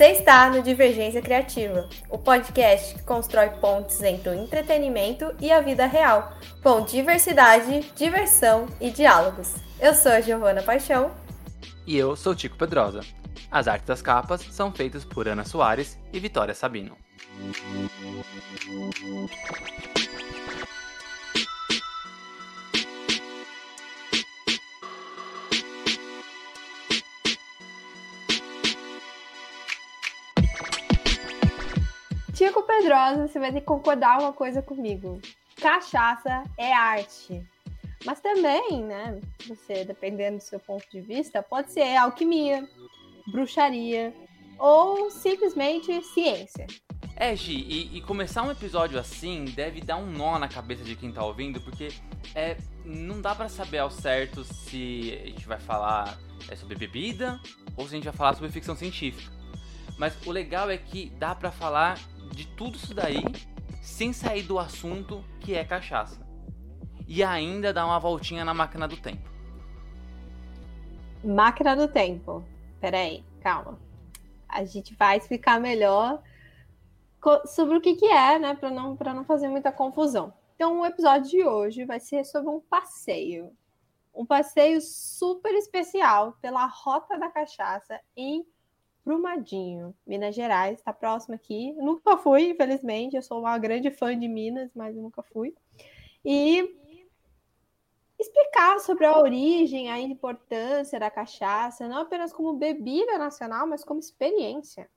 Você está no Divergência Criativa, o podcast que constrói pontes entre o entretenimento e a vida real, com diversidade, diversão e diálogos. Eu sou a Giovana Paixão. E eu sou Tico Pedrosa. As artes das capas são feitas por Ana Soares e Vitória Sabino. Tico Pedrosa, você vai ter que concordar uma coisa comigo. Cachaça é arte. Mas também, né, você, dependendo do seu ponto de vista, pode ser alquimia, bruxaria ou simplesmente ciência. É, Gi, e, e, começar um episódio assim deve dar um nó na cabeça de quem tá ouvindo, porque é, não dá para saber ao certo se a gente vai falar é, sobre bebida ou se a gente vai falar sobre ficção científica. Mas o legal é que dá para falar de tudo isso daí sem sair do assunto que é cachaça. E ainda dar uma voltinha na máquina do tempo. Máquina do tempo. Peraí, calma. A gente vai explicar melhor sobre o que, que é, né? Para não, não fazer muita confusão. Então, o episódio de hoje vai ser sobre um passeio. Um passeio super especial pela Rota da Cachaça em Brumadinho, Minas Gerais, está próximo aqui. Nunca fui, infelizmente. Eu sou uma grande fã de Minas, mas nunca fui. E explicar sobre a origem, a importância da cachaça, não apenas como bebida nacional, mas como experiência.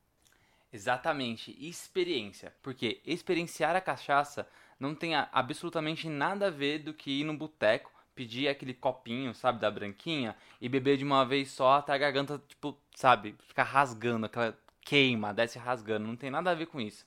Exatamente, experiência. Porque experienciar a cachaça não tem absolutamente nada a ver do que ir no boteco pedir aquele copinho, sabe, da branquinha e beber de uma vez só até a garganta, tipo, sabe, ficar rasgando, aquela queima, desce rasgando. Não tem nada a ver com isso.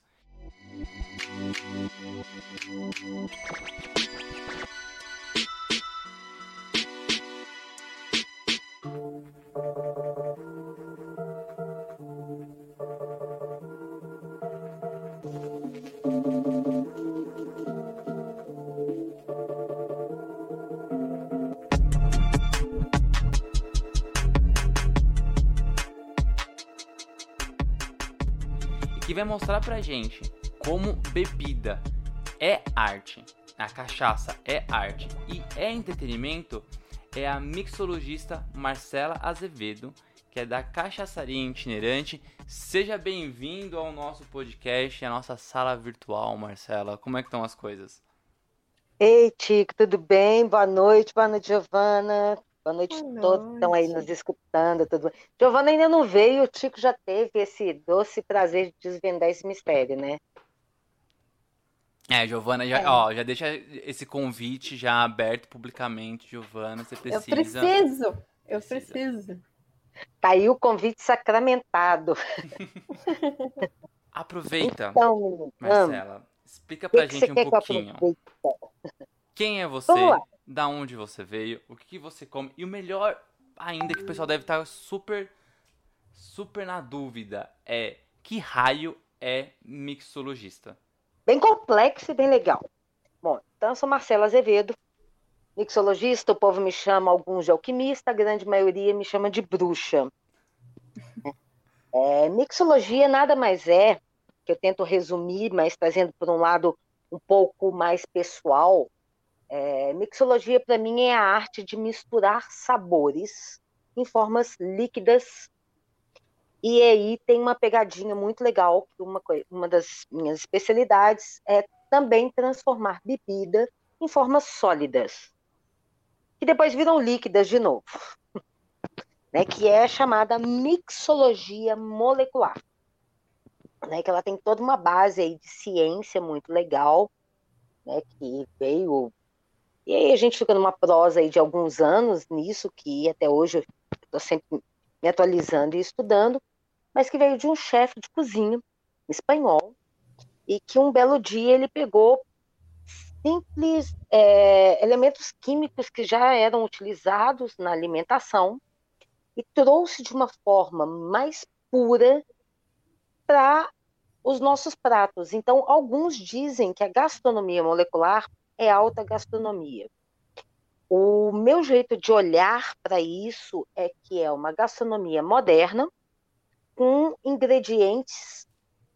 Vai mostrar pra gente como bebida é arte, a cachaça é arte e é entretenimento, é a mixologista Marcela Azevedo, que é da Cachaçaria Itinerante. Seja bem-vindo ao nosso podcast, a nossa sala virtual, Marcela. Como é que estão as coisas? Ei, Tico, tudo bem? Boa noite, boa noite, Giovana. Boa noite a todos que estão aí nos escutando. Tudo Giovana ainda não veio, o Tico já teve esse doce prazer de desvendar esse mistério, né? É, Giovana, já, é. Ó, já deixa esse convite já aberto publicamente, Giovana, você precisa. Eu preciso, eu preciso. Tá aí o convite sacramentado. Aproveita, então, Marcela, explica pra que gente que um pouquinho. Quem é você? Da onde você veio, o que você come e o melhor ainda que o pessoal deve estar super super na dúvida é que raio é mixologista? Bem complexo e bem legal. Bom, então eu sou Marcela Azevedo, mixologista, o povo me chama alguns de alquimista, a grande maioria me chama de bruxa. É, mixologia nada mais é, que eu tento resumir, mas trazendo por um lado um pouco mais pessoal, é, mixologia, para mim, é a arte de misturar sabores em formas líquidas. E aí tem uma pegadinha muito legal, que uma, uma das minhas especialidades é também transformar bebida em formas sólidas, que depois viram líquidas de novo, né, que é chamada mixologia molecular, né, que ela tem toda uma base aí de ciência muito legal, né, que veio e aí a gente fica numa prosa aí de alguns anos nisso, que até hoje eu estou sempre me atualizando e estudando, mas que veio de um chefe de cozinha espanhol, e que um belo dia ele pegou simples é, elementos químicos que já eram utilizados na alimentação e trouxe de uma forma mais pura para os nossos pratos. Então, alguns dizem que a gastronomia molecular é alta gastronomia. O meu jeito de olhar para isso é que é uma gastronomia moderna, com ingredientes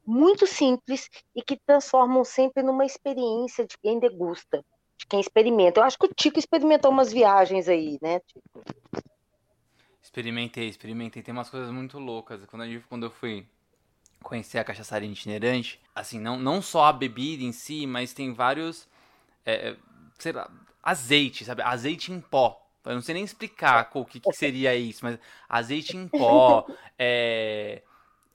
muito simples e que transformam sempre numa experiência de quem degusta, de quem experimenta. Eu acho que o Tico experimentou umas viagens aí, né, Tico? Experimentei, experimentei. Tem umas coisas muito loucas. Quando, eu, quando eu fui conhecer a cachaçaria itinerante, assim, não, não só a bebida em si, mas tem vários, é, sei lá, azeite, sabe? Azeite em pó. Eu não sei nem explicar o que, que seria isso, mas azeite em pó, é,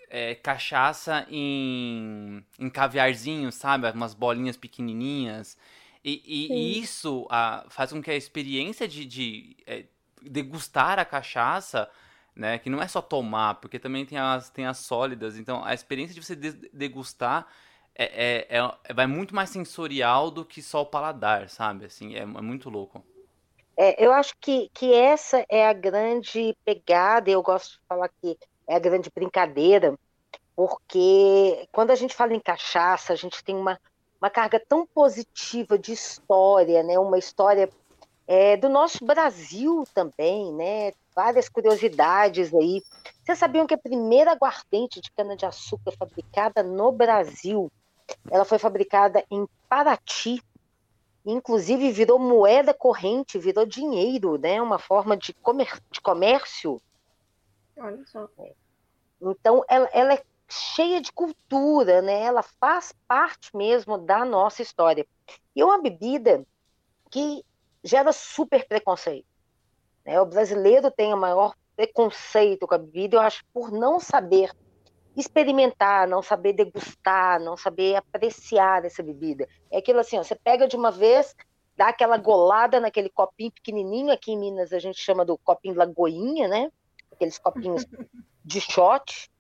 é, cachaça em, em caviarzinho, sabe? Umas bolinhas pequenininhas. E, e, e isso a, faz com que a experiência de, de é, degustar a cachaça, né? Que não é só tomar, porque também tem as, tem as sólidas. Então, a experiência de você degustar é, é, é, vai muito mais sensorial do que só o paladar, sabe? Assim, é, é muito louco. É, eu acho que, que essa é a grande pegada, eu gosto de falar que é a grande brincadeira, porque quando a gente fala em cachaça, a gente tem uma, uma carga tão positiva de história, né? uma história é, do nosso Brasil também, né? várias curiosidades aí. Vocês sabiam que a primeira aguardente de cana-de-açúcar fabricada no Brasil, ela foi fabricada em Paraty, inclusive virou moeda corrente, virou dinheiro, né? Uma forma de, comer, de comércio. Olha só. Então, ela, ela é cheia de cultura, né? Ela faz parte mesmo da nossa história. E é uma bebida que gera super preconceito. Né? O brasileiro tem o maior preconceito com a bebida, eu acho, por não saber experimentar, não saber degustar, não saber apreciar essa bebida. É aquilo assim, ó, você pega de uma vez, dá aquela golada naquele copinho pequenininho, aqui em Minas a gente chama do copinho lagoinha, né? Aqueles copinhos de shot.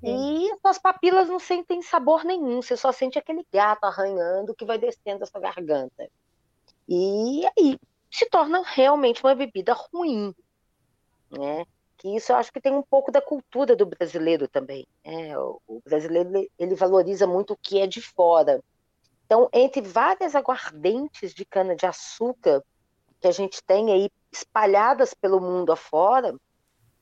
Sim. E suas papilas não sentem sabor nenhum, você só sente aquele gato arranhando que vai descendo a sua garganta. E aí se torna realmente uma bebida ruim, né? Que isso eu acho que tem um pouco da cultura do brasileiro também. É, o, brasileiro ele valoriza muito o que é de fora. Então, entre várias aguardentes de cana de açúcar que a gente tem aí espalhadas pelo mundo afora,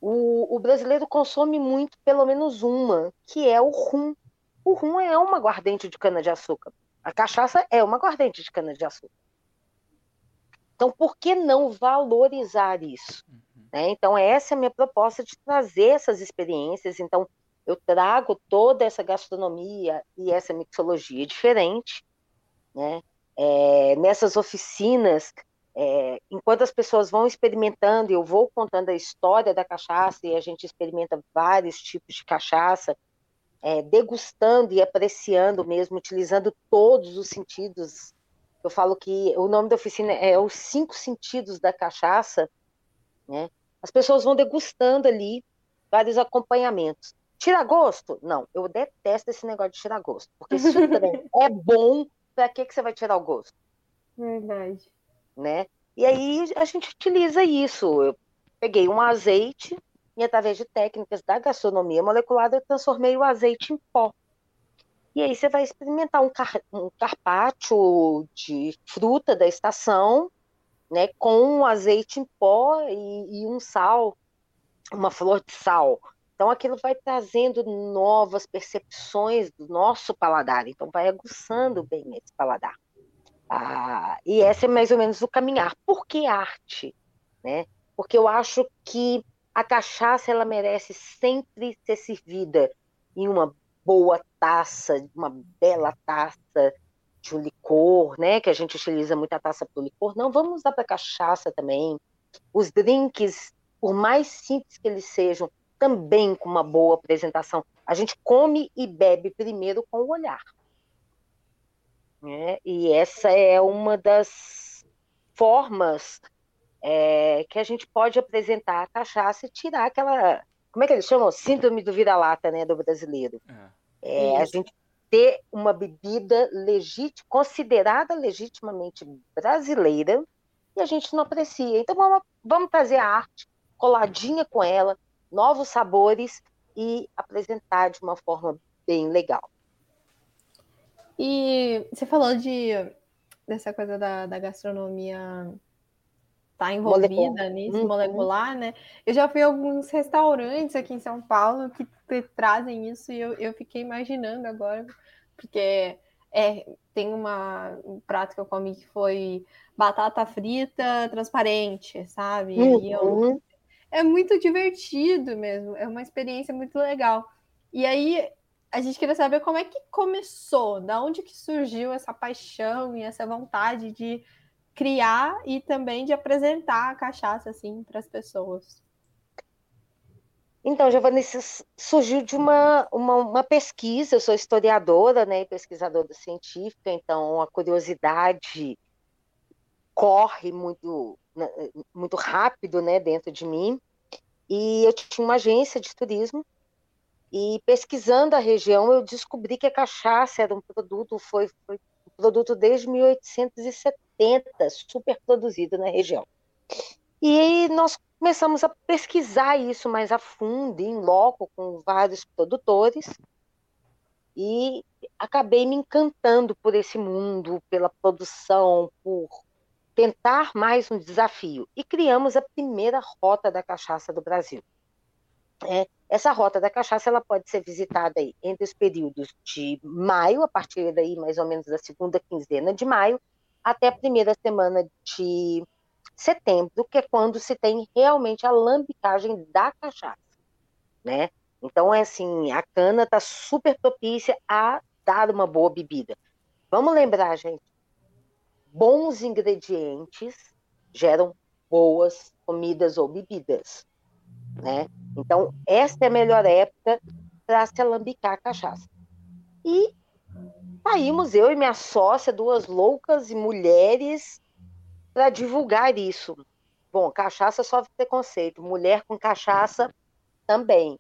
o, o brasileiro consome muito, pelo menos uma, que é o rum. O rum é uma aguardente de cana de açúcar. A cachaça é uma aguardente de cana de açúcar. Então, por que não valorizar isso? Né? Então, essa é a minha proposta de trazer essas experiências. Então, eu trago toda essa gastronomia e essa mixologia diferente. Né? É, nessas oficinas, é, enquanto as pessoas vão experimentando, eu vou contando a história da cachaça e a gente experimenta vários tipos de cachaça, é, degustando e apreciando mesmo, utilizando todos os sentidos. Eu falo que o nome da oficina é os cinco sentidos da cachaça, né? As pessoas vão degustando ali vários acompanhamentos. Tira gosto? Não, eu detesto esse negócio de tirar gosto. Porque se o trem é bom, para que, que você vai tirar o gosto? Verdade. Né? E aí a gente utiliza isso. Eu peguei um azeite e através de técnicas da gastronomia molecular eu transformei o azeite em pó. E aí você vai experimentar um, car um carpaccio de fruta da estação né, com um azeite em pó e, e um sal, uma flor de sal. Então aquilo vai trazendo novas percepções do nosso paladar, então vai aguçando bem esse paladar. Ah, e esse é mais ou menos o caminhar. Por que arte? Né? Porque eu acho que a cachaça ela merece sempre ser servida em uma boa taça, uma bela taça, de um licor, né? Que a gente utiliza muita taça para o licor. Não, vamos usar para cachaça também. Os drinks, por mais simples que eles sejam, também com uma boa apresentação. A gente come e bebe primeiro com o olhar. Né? E essa é uma das formas é, que a gente pode apresentar a cachaça e tirar aquela. Como é que eles chamam? Síndrome do vira-lata, né? Do brasileiro. É. É, a gente ter uma bebida legítima, considerada legitimamente brasileira e a gente não aprecia. Então vamos, vamos trazer a arte coladinha com ela, novos sabores e apresentar de uma forma bem legal. E você falou de dessa coisa da, da gastronomia tá envolvida molecular. nisso, uhum. molecular, né? Eu já fui a alguns restaurantes aqui em São Paulo que trazem isso e eu, eu fiquei imaginando agora, porque é, tem uma, um prato que eu comi que foi batata frita transparente, sabe? Uhum. Eu, é muito divertido mesmo, é uma experiência muito legal. E aí a gente queria saber como é que começou, da onde que surgiu essa paixão e essa vontade de criar e também de apresentar a cachaça assim para as pessoas. Então, Giovanni, surgiu de uma, uma, uma, pesquisa, eu sou historiadora, né, pesquisadora científica, então a curiosidade corre muito, né, muito rápido, né, dentro de mim, e eu tinha uma agência de turismo, e pesquisando a região, eu descobri que a cachaça era um produto, foi, foi um produto desde 1870, super produzido na região. E nós começamos a pesquisar isso mais a fundo, em loco, com vários produtores, e acabei me encantando por esse mundo, pela produção, por tentar mais um desafio. E criamos a primeira rota da cachaça do Brasil. É, essa rota da cachaça ela pode ser visitada aí entre os períodos de maio, a partir daí mais ou menos da segunda quinzena de maio, até a primeira semana de setembro, que é quando se tem realmente a lambicagem da cachaça, né? Então é assim, a cana está super propícia a dar uma boa bebida. Vamos lembrar, gente, bons ingredientes geram boas comidas ou bebidas, né? Então esta é a melhor época para se alambicar a cachaça. E saímos eu e minha sócia, duas loucas e mulheres para divulgar isso. Bom, cachaça sofre preconceito, mulher com cachaça também.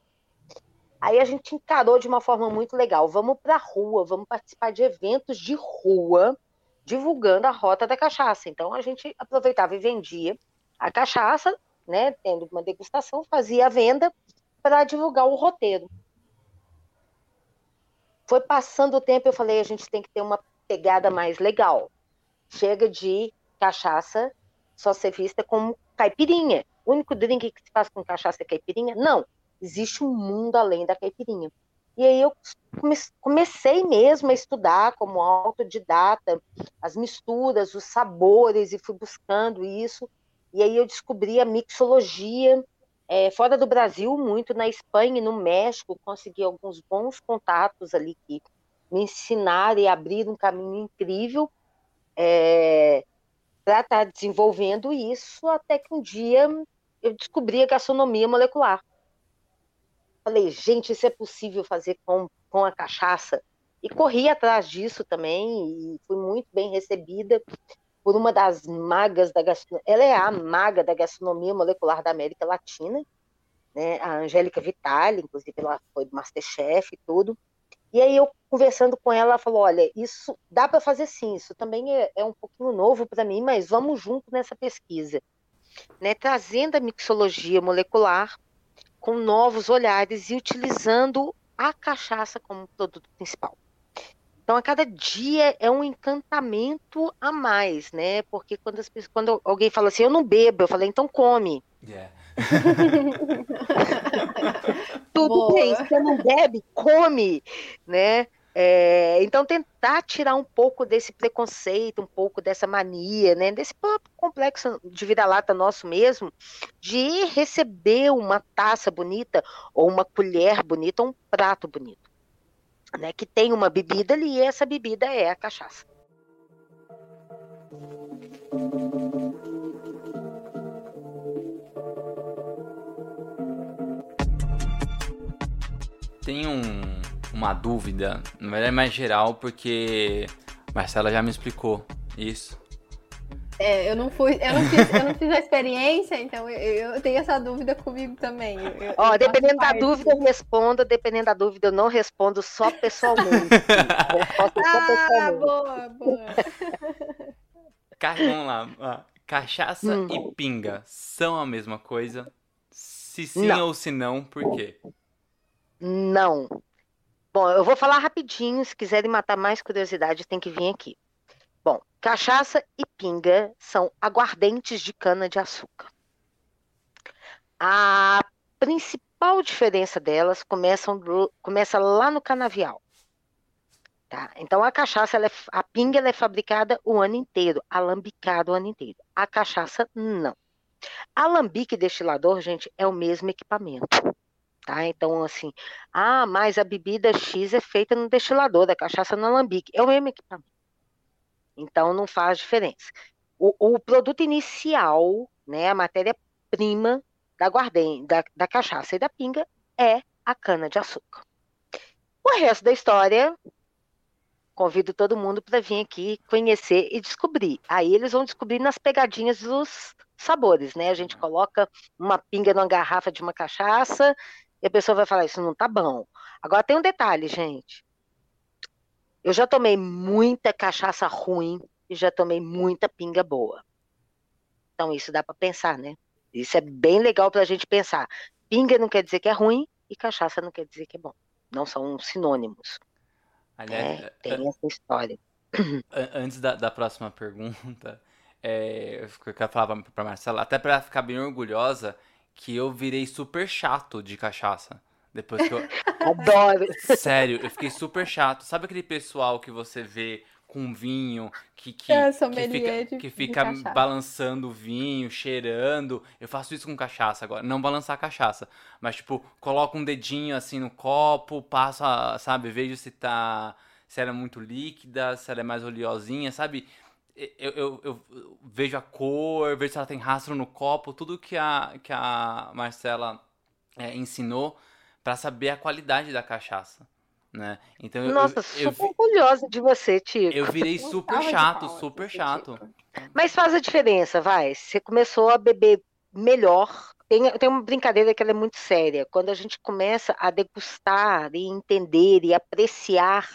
Aí a gente encarou de uma forma muito legal. Vamos para a rua, vamos participar de eventos de rua, divulgando a rota da cachaça. Então a gente aproveitava e vendia a cachaça, né, tendo uma degustação, fazia a venda para divulgar o roteiro. Foi passando o tempo, eu falei, a gente tem que ter uma pegada mais legal. Chega de cachaça só ser vista como caipirinha. O único drink que se faz com cachaça é caipirinha? Não. Existe um mundo além da caipirinha. E aí eu comecei mesmo a estudar como autodidata as misturas, os sabores e fui buscando isso. E aí eu descobri a mixologia é, fora do Brasil, muito na Espanha e no México, consegui alguns bons contatos ali que me ensinaram e abriram um caminho incrível. É, para estar tá desenvolvendo isso até que um dia eu descobri a gastronomia molecular. Falei, gente, isso é possível fazer com, com a cachaça. E corri atrás disso também e fui muito bem recebida por uma das magas da gastronomia. Ela é a maga da gastronomia molecular da América Latina, né? a Angélica Vitale, inclusive ela foi do Masterchef e tudo. E aí eu conversando com ela, ela falou: olha, isso dá para fazer sim, isso também é, é um pouquinho novo para mim, mas vamos junto nessa pesquisa, né? Trazendo a mixologia molecular com novos olhares e utilizando a cachaça como produto principal. Então, a cada dia é um encantamento a mais, né? Porque quando, as, quando alguém fala assim, eu não bebo, eu falei, então come. Yeah. Tudo Boa. bem, se você não bebe, come, né? É, então, tentar tirar um pouco desse preconceito, um pouco dessa mania, né, desse próprio complexo de vira-lata nosso mesmo, de receber uma taça bonita, ou uma colher bonita, ou um prato bonito, né, que tem uma bebida ali, e essa bebida é a cachaça. Tem um, uma dúvida, na verdade é mais geral, porque Marcela já me explicou isso. É, eu não fui, eu não fiz, eu não fiz a experiência, então eu, eu tenho essa dúvida comigo também. Eu, Ó, dependendo da dúvida, eu respondo, dependendo da dúvida, eu não respondo só pessoalmente. ah, pessoalmente. boa, boa. Vamos lá. Cachaça hum. e pinga são a mesma coisa? Se sim não. ou se não, por quê? Não. Bom, eu vou falar rapidinho, se quiserem matar mais curiosidade, tem que vir aqui. Bom, cachaça e pinga são aguardentes de cana-de-açúcar. A principal diferença delas começa, começa lá no canavial. Tá? Então a cachaça, é, a pinga é fabricada o ano inteiro, alambicada o ano inteiro. A cachaça não. Alambique e destilador, gente, é o mesmo equipamento. Tá? Então, assim, ah, mas a bebida X é feita no destilador, a cachaça no alambique. É o mesmo equipamento. Então, não faz diferença. O, o produto inicial, né, a matéria-prima da da, da cachaça e da pinga é a cana-de-açúcar. O resto da história, convido todo mundo para vir aqui conhecer e descobrir. Aí eles vão descobrir nas pegadinhas dos sabores, né? A gente coloca uma pinga numa garrafa de uma cachaça e a pessoa vai falar: Isso não tá bom. Agora tem um detalhe, gente. Eu já tomei muita cachaça ruim e já tomei muita pinga boa. Então isso dá para pensar, né? Isso é bem legal para a gente pensar. Pinga não quer dizer que é ruim e cachaça não quer dizer que é bom. Não são sinônimos. Aliás, é, tem essa história. Antes da, da próxima pergunta, é, eu quero falar para Marcela, até para ficar bem orgulhosa, que eu virei super chato de cachaça. Depois que eu. Adoro! Sério, eu fiquei super chato. Sabe aquele pessoal que você vê com vinho, que, que, é, que fica, de, que fica balançando o vinho, cheirando. Eu faço isso com cachaça agora. Não balançar a cachaça, mas tipo, coloco um dedinho assim no copo, passa, sabe, vejo se tá. Se ela é muito líquida, se ela é mais oleosinha, sabe? Eu, eu, eu, vejo a cor, vejo se ela tem rastro no copo, tudo que a, que a Marcela é, ensinou para saber a qualidade da cachaça né? Então Nossa, eu, super eu, orgulhosa de você, Tico. Eu virei super chato, super chato. Mas faz a diferença, vai. Você começou a beber melhor. Tem, tem uma brincadeira que ela é muito séria. Quando a gente começa a degustar e entender e apreciar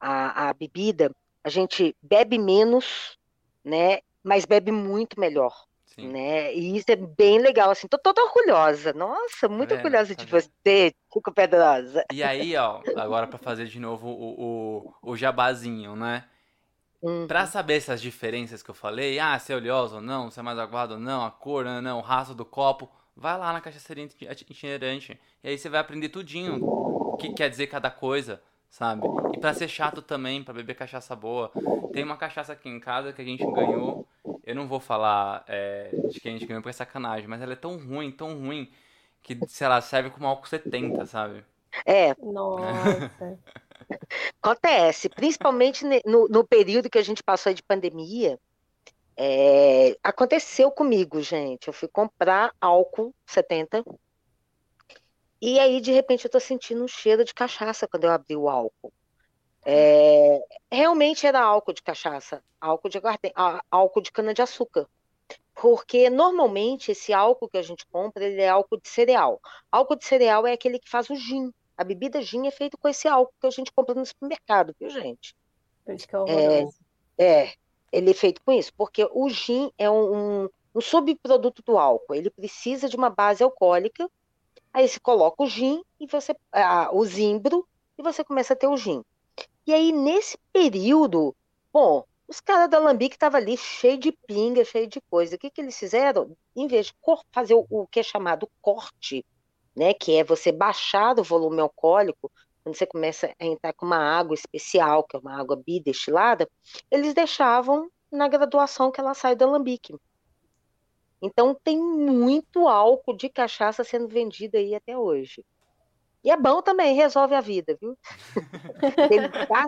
a, a bebida, a gente bebe menos, né? Mas bebe muito melhor. Sim. Né? E isso é bem legal, assim, tô toda orgulhosa. Nossa, muito tá orgulhosa tá de vendo? você, Chico Pedrosa. E aí, ó, agora para fazer de novo o, o, o jabazinho, né? Uhum. Pra saber essas diferenças que eu falei, ah, se é oleoso ou não, se é mais aguado ou não, a cor, não, não, o rastro do copo, vai lá na cachaçaria itinerante. E aí você vai aprender tudinho o que quer dizer cada coisa, sabe? E pra ser chato também, pra beber cachaça boa. Tem uma cachaça aqui em casa que a gente ganhou eu não vou falar é, de quem a gente ganhou por sacanagem, mas ela é tão ruim, tão ruim, que, sei lá, serve como álcool 70, sabe? É. Nossa. Acontece, principalmente no, no, período que a gente passou de pandemia, é, aconteceu comigo, gente. Eu fui comprar álcool 70 e aí, de repente, eu tô sentindo um cheiro de cachaça quando eu abri o álcool. É, realmente era álcool de cachaça, álcool de álcool de cana-de-açúcar. Porque normalmente esse álcool que a gente compra, ele é álcool de cereal. Álcool de cereal é aquele que faz o gin. A bebida gin é feita com esse álcool que a gente compra no supermercado, viu, gente? É, é, ele é feito com isso, porque o gin é um, um, um subproduto do álcool. Ele precisa de uma base alcoólica. Aí você coloca o gin e você, ah, o zimbro e você começa a ter o gin. E aí, nesse período, bom, os caras da Alambique estavam ali cheio de pinga, cheio de coisa. O que, que eles fizeram? Em vez de fazer o, que é chamado corte, né, que é você baixar o volume alcoólico, quando você começa a entrar com uma água especial, que é uma água bidestilada, eles deixavam na graduação que ela sai do alambique. Então tem muito álcool de cachaça sendo vendido aí até hoje. E é bom também, resolve a vida, viu? ele tá,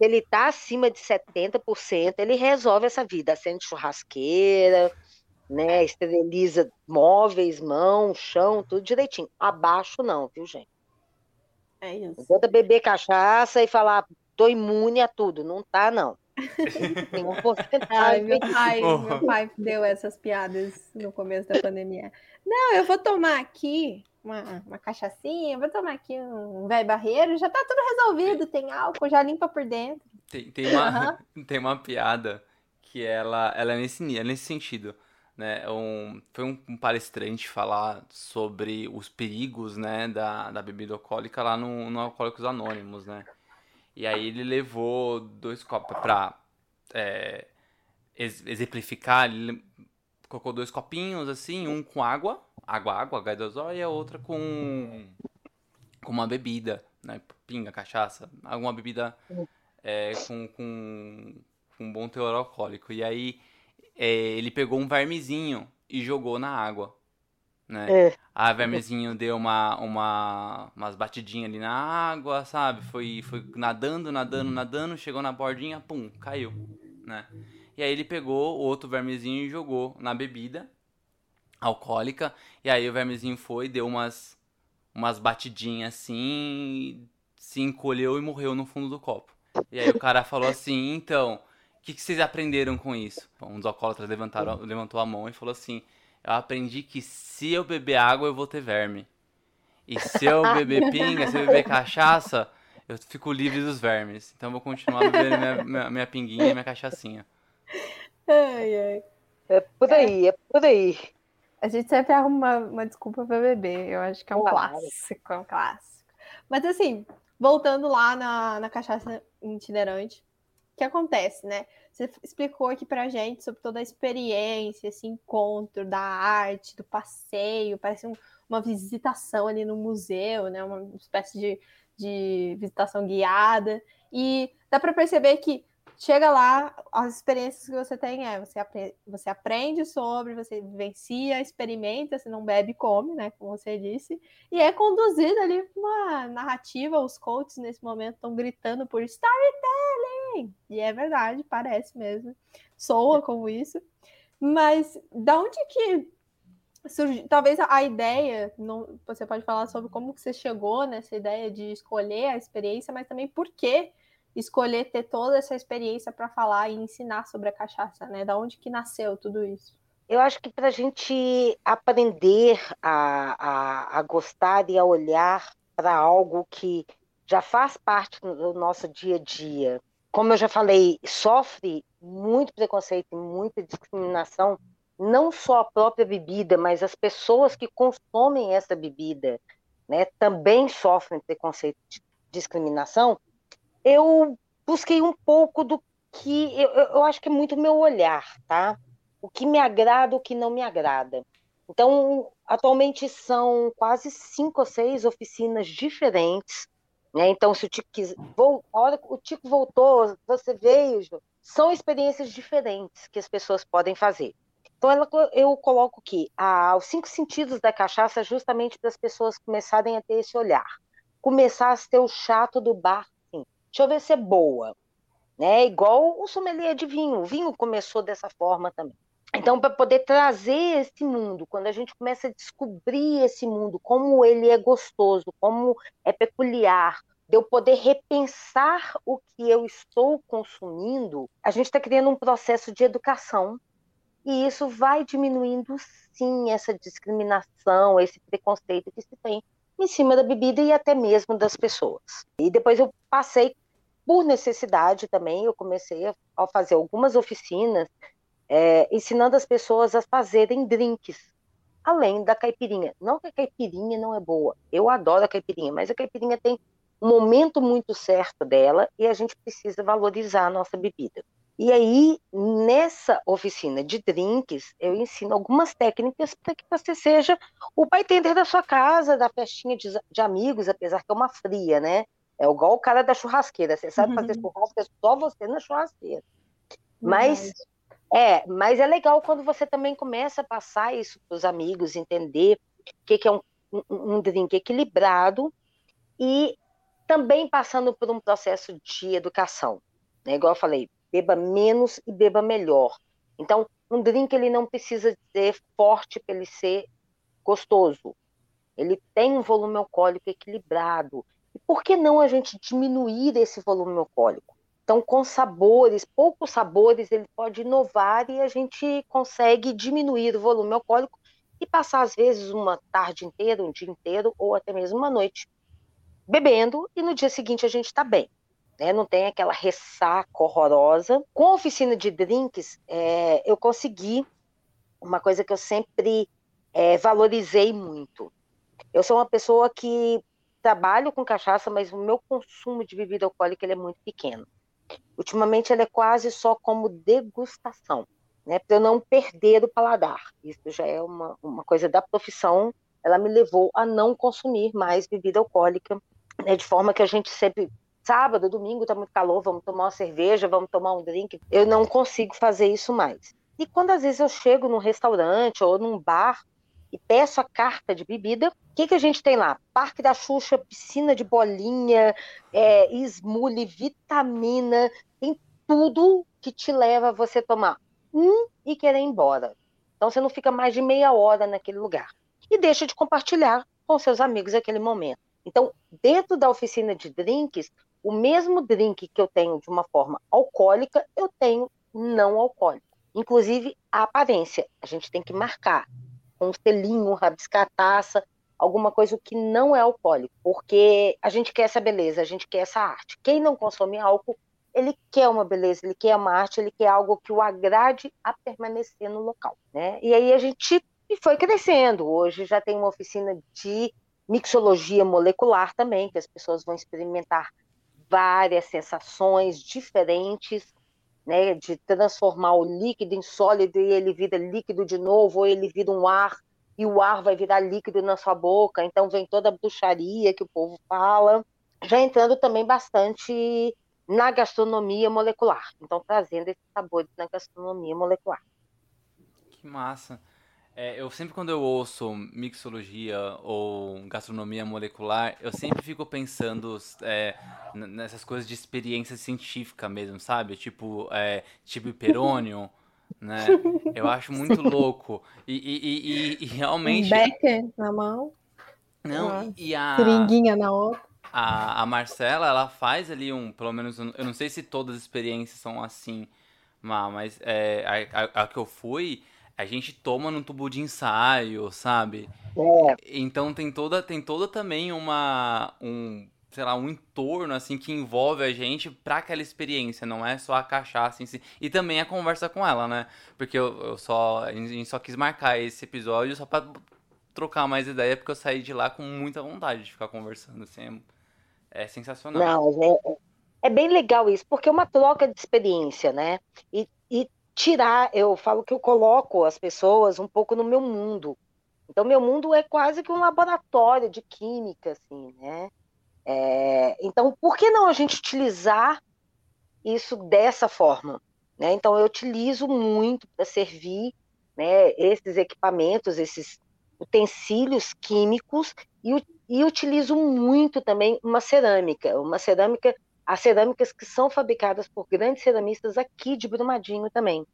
ele tá acima de 70%, ele resolve essa vida. Acende churrasqueira, né? Esteriliza móveis, mão, chão, tudo direitinho. Abaixo não, viu, gente? É isso. Não tenta beber cachaça e falar, tô imune a tudo. Não tá, não. Tem uma porcentagem. meu pai, meu pai deu essas piadas no começo da pandemia. Não, eu vou tomar aqui uma, uma cachaçinha, vou tomar aqui um velho barreiro, já tá tudo resolvido, tem álcool, já limpa por dentro. Tem, tem, uma, uhum. tem uma piada que ela, ela é nesse, é nesse sentido. Né, um, foi um, um, palestrante falar sobre os perigos né, da, da bebida alcoólica lá no, no Alcoólicos Anônimos, né? E aí ele levou dois copos pra é, exemplificar, ele colocou dois copinhos assim, um com água, água, água, H2O, e a outra com, com uma bebida, né? Pinga, cachaça, alguma bebida é, com, com, com um bom teor alcoólico. E aí é, ele pegou um vermezinho e jogou na água. Né? É. A vermezinho deu uma, uma, umas batidinhas ali na água, sabe? Foi, foi nadando, nadando, nadando, chegou na bordinha, pum, caiu, né? E aí ele pegou o outro vermezinho e jogou na bebida alcoólica. E aí o vermezinho foi, deu umas, umas batidinhas assim, se encolheu e morreu no fundo do copo. E aí o cara falou assim, então, o que, que vocês aprenderam com isso? Um dos alcoólatras levantaram, levantou a mão e falou assim, eu aprendi que se eu beber água eu vou ter verme. E se eu beber pinga, se eu beber cachaça, eu fico livre dos vermes. Então eu vou continuar bebendo minha, minha, minha pinguinha e minha cachaçinha. Ai, ai. É por aí, é por aí. A gente sempre arruma uma, uma desculpa para beber. Eu acho que é um claro. clássico, é um clássico. Mas assim, voltando lá na, na cachaça itinerante, o que acontece, né? Você explicou aqui pra gente sobre toda a experiência, esse encontro da arte, do passeio, parece um, uma visitação ali no museu, né? Uma espécie de, de visitação guiada. E dá para perceber que chega lá, as experiências que você tem é você, aprende, você aprende sobre, você vivencia, experimenta, você não bebe e come, né? Como você disse, e é conduzida ali uma narrativa. Os coaches nesse momento estão gritando por storytelling, e é verdade, parece mesmo, soa como isso. Mas da onde que surgiu? Talvez a ideia, não, você pode falar sobre como que você chegou nessa ideia de escolher a experiência, mas também por que escolher ter toda essa experiência para falar e ensinar sobre a cachaça, né? Da onde que nasceu tudo isso? Eu acho que para a gente aprender a, a, a gostar e a olhar para algo que já faz parte do nosso dia a dia, como eu já falei, sofre muito preconceito e muita discriminação, não só a própria bebida, mas as pessoas que consomem essa bebida, né, também sofrem preconceito e discriminação eu busquei um pouco do que eu, eu acho que é muito meu olhar, tá? O que me agrada, o que não me agrada. Então, atualmente são quase cinco ou seis oficinas diferentes. Né? Então, se o Tico quiser, vou, a hora que o Tico voltou, você veio, são experiências diferentes que as pessoas podem fazer. Então, ela, eu coloco que os cinco sentidos da cachaça é justamente para as pessoas começarem a ter esse olhar. Começar a ser o chato do bar deixa eu ver se é boa. Né? Igual o sommelier de vinho. O vinho começou dessa forma também. Então, para poder trazer esse mundo, quando a gente começa a descobrir esse mundo, como ele é gostoso, como é peculiar, de eu poder repensar o que eu estou consumindo, a gente está criando um processo de educação e isso vai diminuindo, sim, essa discriminação, esse preconceito que se tem em cima da bebida e até mesmo das pessoas. E depois eu passei por necessidade também, eu comecei a fazer algumas oficinas é, ensinando as pessoas a fazerem drinks, além da caipirinha. Não que a caipirinha não é boa, eu adoro a caipirinha, mas a caipirinha tem um momento muito certo dela e a gente precisa valorizar a nossa bebida. E aí, nessa oficina de drinks, eu ensino algumas técnicas para que você seja o bartender da sua casa, da festinha de, de amigos, apesar que é uma fria, né? É igual o cara da churrasqueira. Você sabe fazer uhum. churrasco, é só você na churrasqueira. Mas é, mas é legal quando você também começa a passar isso para os amigos, entender o que, que é um, um, um drink equilibrado e também passando por um processo de educação. Né? Igual eu falei, beba menos e beba melhor. Então, um drink ele não precisa ser forte para ele ser gostoso. Ele tem um volume alcoólico equilibrado. E por que não a gente diminuir esse volume alcoólico? Então, com sabores, poucos sabores, ele pode inovar e a gente consegue diminuir o volume alcoólico e passar, às vezes, uma tarde inteira, um dia inteiro, ou até mesmo uma noite, bebendo, e no dia seguinte a gente está bem. Né? Não tem aquela ressaca horrorosa. Com a oficina de drinks, é, eu consegui uma coisa que eu sempre é, valorizei muito. Eu sou uma pessoa que trabalho com cachaça, mas o meu consumo de bebida alcoólica ele é muito pequeno. Ultimamente ela é quase só como degustação, né? Para eu não perder o paladar. Isso já é uma, uma coisa da profissão. Ela me levou a não consumir mais bebida alcoólica, né? de forma que a gente sempre sábado, domingo tá muito calor, vamos tomar uma cerveja, vamos tomar um drink. Eu não consigo fazer isso mais. E quando às vezes eu chego num restaurante ou num bar e peço a carta de bebida, o que, que a gente tem lá? Parque da Xuxa, piscina de bolinha, é, esmule, vitamina, tem tudo que te leva a você tomar um e querer ir embora. Então você não fica mais de meia hora naquele lugar. E deixa de compartilhar com seus amigos aquele momento. Então, dentro da oficina de drinks, o mesmo drink que eu tenho de uma forma alcoólica, eu tenho não alcoólico. Inclusive a aparência, a gente tem que marcar com um selinho, rabiscar a taça, alguma coisa que não é alcoólico, porque a gente quer essa beleza, a gente quer essa arte. Quem não consome álcool, ele quer uma beleza, ele quer uma arte, ele quer algo que o agrade a permanecer no local, né? E aí a gente foi crescendo. Hoje já tem uma oficina de mixologia molecular também, que as pessoas vão experimentar várias sensações diferentes, né, de transformar o líquido em sólido e ele vira líquido de novo, ou ele vira um ar e o ar vai virar líquido na sua boca, então vem toda a bruxaria que o povo fala, já entrando também bastante na gastronomia molecular, então trazendo esses sabores na gastronomia molecular. Que massa! É, eu sempre quando eu ouço mixologia ou gastronomia molecular, eu sempre fico pensando é, nessas coisas de experiência científica mesmo, sabe? Tipo, é, tipo hiperônio, né? Eu acho muito louco. E, e, e, e, realmente... Becker na mão. Não, e a... Seringuinha na outra. A, a Marcela, ela faz ali um, pelo menos, eu não sei se todas as experiências são assim, mas é, a, a, a que eu fui a gente toma num tubo de ensaio, sabe? É. Então tem toda, tem toda também uma, um, sei lá, um entorno assim que envolve a gente para aquela experiência, não é só a cachaça em si. E também a conversa com ela, né? Porque eu, eu só, a gente só quis marcar esse episódio só para trocar mais ideia, porque eu saí de lá com muita vontade de ficar conversando, assim, é, é sensacional. Não, é, é bem legal isso, porque é uma troca de experiência, né? E, e tirar, eu falo que eu coloco as pessoas um pouco no meu mundo. Então, meu mundo é quase que um laboratório de química, assim, né? É, então, por que não a gente utilizar isso dessa forma? Né? Então, eu utilizo muito para servir né, esses equipamentos, esses utensílios químicos e, e utilizo muito também uma cerâmica, uma cerâmica as cerâmicas que são fabricadas por grandes ceramistas aqui de Brumadinho também.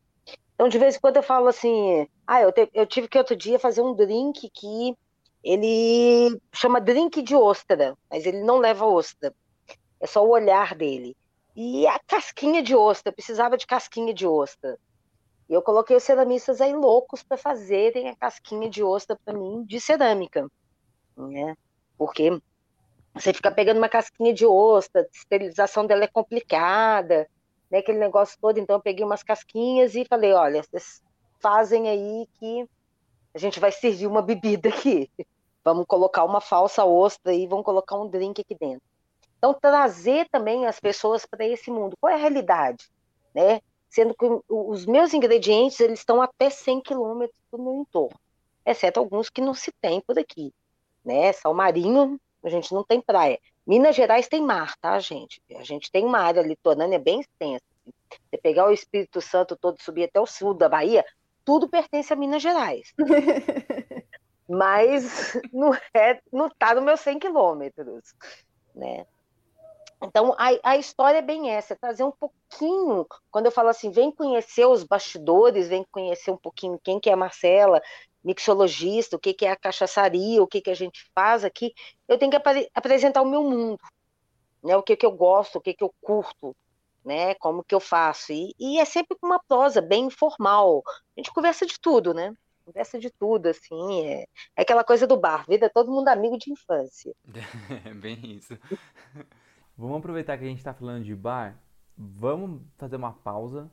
Então, de vez em quando eu falo assim, ah, eu, te, eu tive que outro dia fazer um drink que ele chama drink de ostra, mas ele não leva ostra. É só o olhar dele. E a casquinha de ostra, precisava de casquinha de ostra. E eu coloquei os ceramistas aí loucos para fazerem a casquinha de ostra para mim de cerâmica, né? Porque você fica pegando uma casquinha de ostra, a esterilização dela é complicada, né, aquele negócio todo. Então, eu peguei umas casquinhas e falei: olha, vocês fazem aí que a gente vai servir uma bebida aqui. Vamos colocar uma falsa ostra e vamos colocar um drink aqui dentro. Então, trazer também as pessoas para esse mundo. Qual é a realidade? Né? Sendo que os meus ingredientes eles estão até 100 quilômetros do meu entorno, exceto alguns que não se tem por aqui. Né? Salmarinho a gente não tem praia. Minas Gerais tem mar, tá, gente? A gente tem uma área litorânea bem extensa. Você pegar o Espírito Santo todo, subir até o sul da Bahia, tudo pertence a Minas Gerais. Mas não é, não está no meus 100 quilômetros, né? Então, a, a história é bem essa, é trazer um pouquinho, quando eu falo assim, vem conhecer os bastidores, vem conhecer um pouquinho quem que é a Marcela, mixologista, o que, que é a cachaçaria, o que, que a gente faz aqui, eu tenho que ap apresentar o meu mundo, né? O que, que eu gosto, o que, que eu curto, né? Como que eu faço. E, e é sempre com uma prosa bem informal. A gente conversa de tudo, né? Conversa de tudo, assim. É, é aquela coisa do bar, vida é todo mundo amigo de infância. É bem isso. Vamos aproveitar que a gente está falando de bar, vamos fazer uma pausa,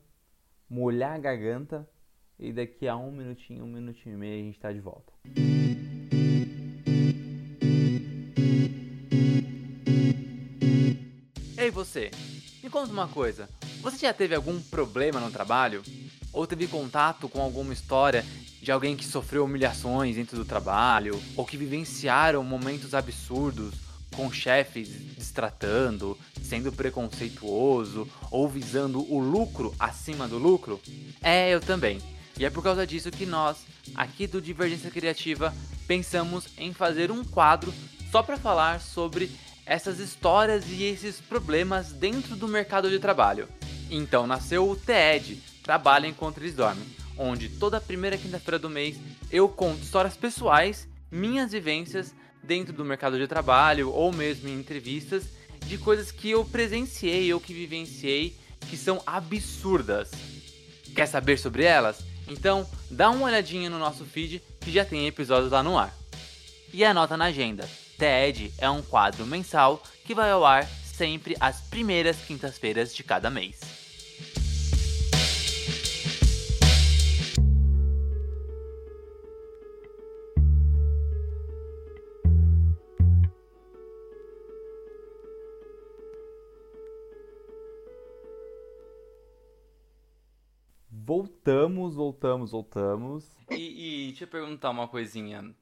molhar a garganta e daqui a um minutinho, um minutinho e meio a gente está de volta. Ei você, Me conta uma coisa, você já teve algum problema no trabalho? Ou teve contato com alguma história de alguém que sofreu humilhações dentro do trabalho? Ou que vivenciaram momentos absurdos com chefes destratando, sendo preconceituoso ou visando o lucro acima do lucro? É, eu também. E é por causa disso que nós, aqui do Divergência Criativa, pensamos em fazer um quadro só para falar sobre essas histórias e esses problemas dentro do mercado de trabalho. Então nasceu o TED, Trabalho Enquanto Eles Dormem, onde toda primeira quinta-feira do mês eu conto histórias pessoais, minhas vivências dentro do mercado de trabalho ou mesmo em entrevistas de coisas que eu presenciei ou que vivenciei que são absurdas. Quer saber sobre elas? Então, dá uma olhadinha no nosso feed que já tem episódios lá no ar. E anota na agenda. TED é um quadro mensal que vai ao ar sempre às primeiras quintas-feiras de cada mês. Voltamos, voltamos, voltamos. E, e deixa eu perguntar uma coisinha.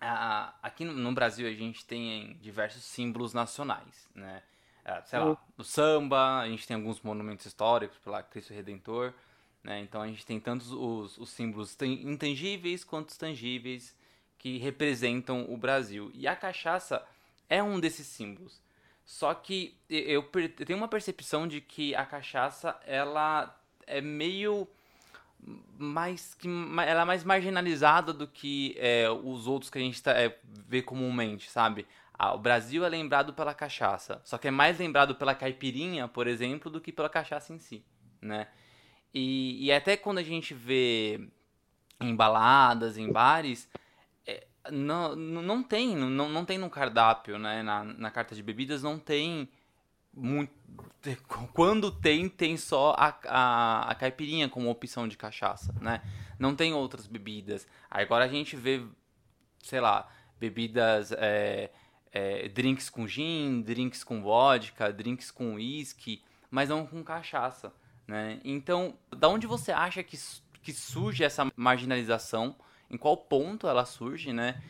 Ah, aqui no Brasil a gente tem diversos símbolos nacionais, né? Ah, sei lá, o samba, a gente tem alguns monumentos históricos pela Cristo Redentor, né? Então a gente tem tantos os, os símbolos intangíveis quanto os tangíveis que representam o Brasil. E a cachaça é um desses símbolos. Só que eu, eu tenho uma percepção de que a cachaça ela é meio mais que ela é mais marginalizada do que é, os outros que a gente tá, é, vê comumente, sabe? Ah, o Brasil é lembrado pela cachaça, só que é mais lembrado pela caipirinha, por exemplo, do que pela cachaça em si, né? E, e até quando a gente vê em baladas, em bares, é, não, não tem, não, não tem no cardápio, né? Na, na carta de bebidas não tem muito, quando tem, tem só a, a, a, caipirinha como opção de cachaça, né? Não tem outras bebidas. Agora a gente vê, sei lá, bebidas, é, é, drinks com gin, drinks com vodka, drinks com uísque, mas não com cachaça, né? Então, da onde você acha que, que surge essa marginalização? Em qual ponto ela surge, né?